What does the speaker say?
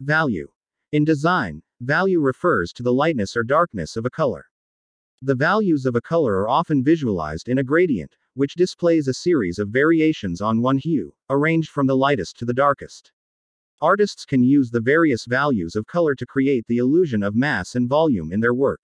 Value. In design, value refers to the lightness or darkness of a color. The values of a color are often visualized in a gradient, which displays a series of variations on one hue, arranged from the lightest to the darkest. Artists can use the various values of color to create the illusion of mass and volume in their work.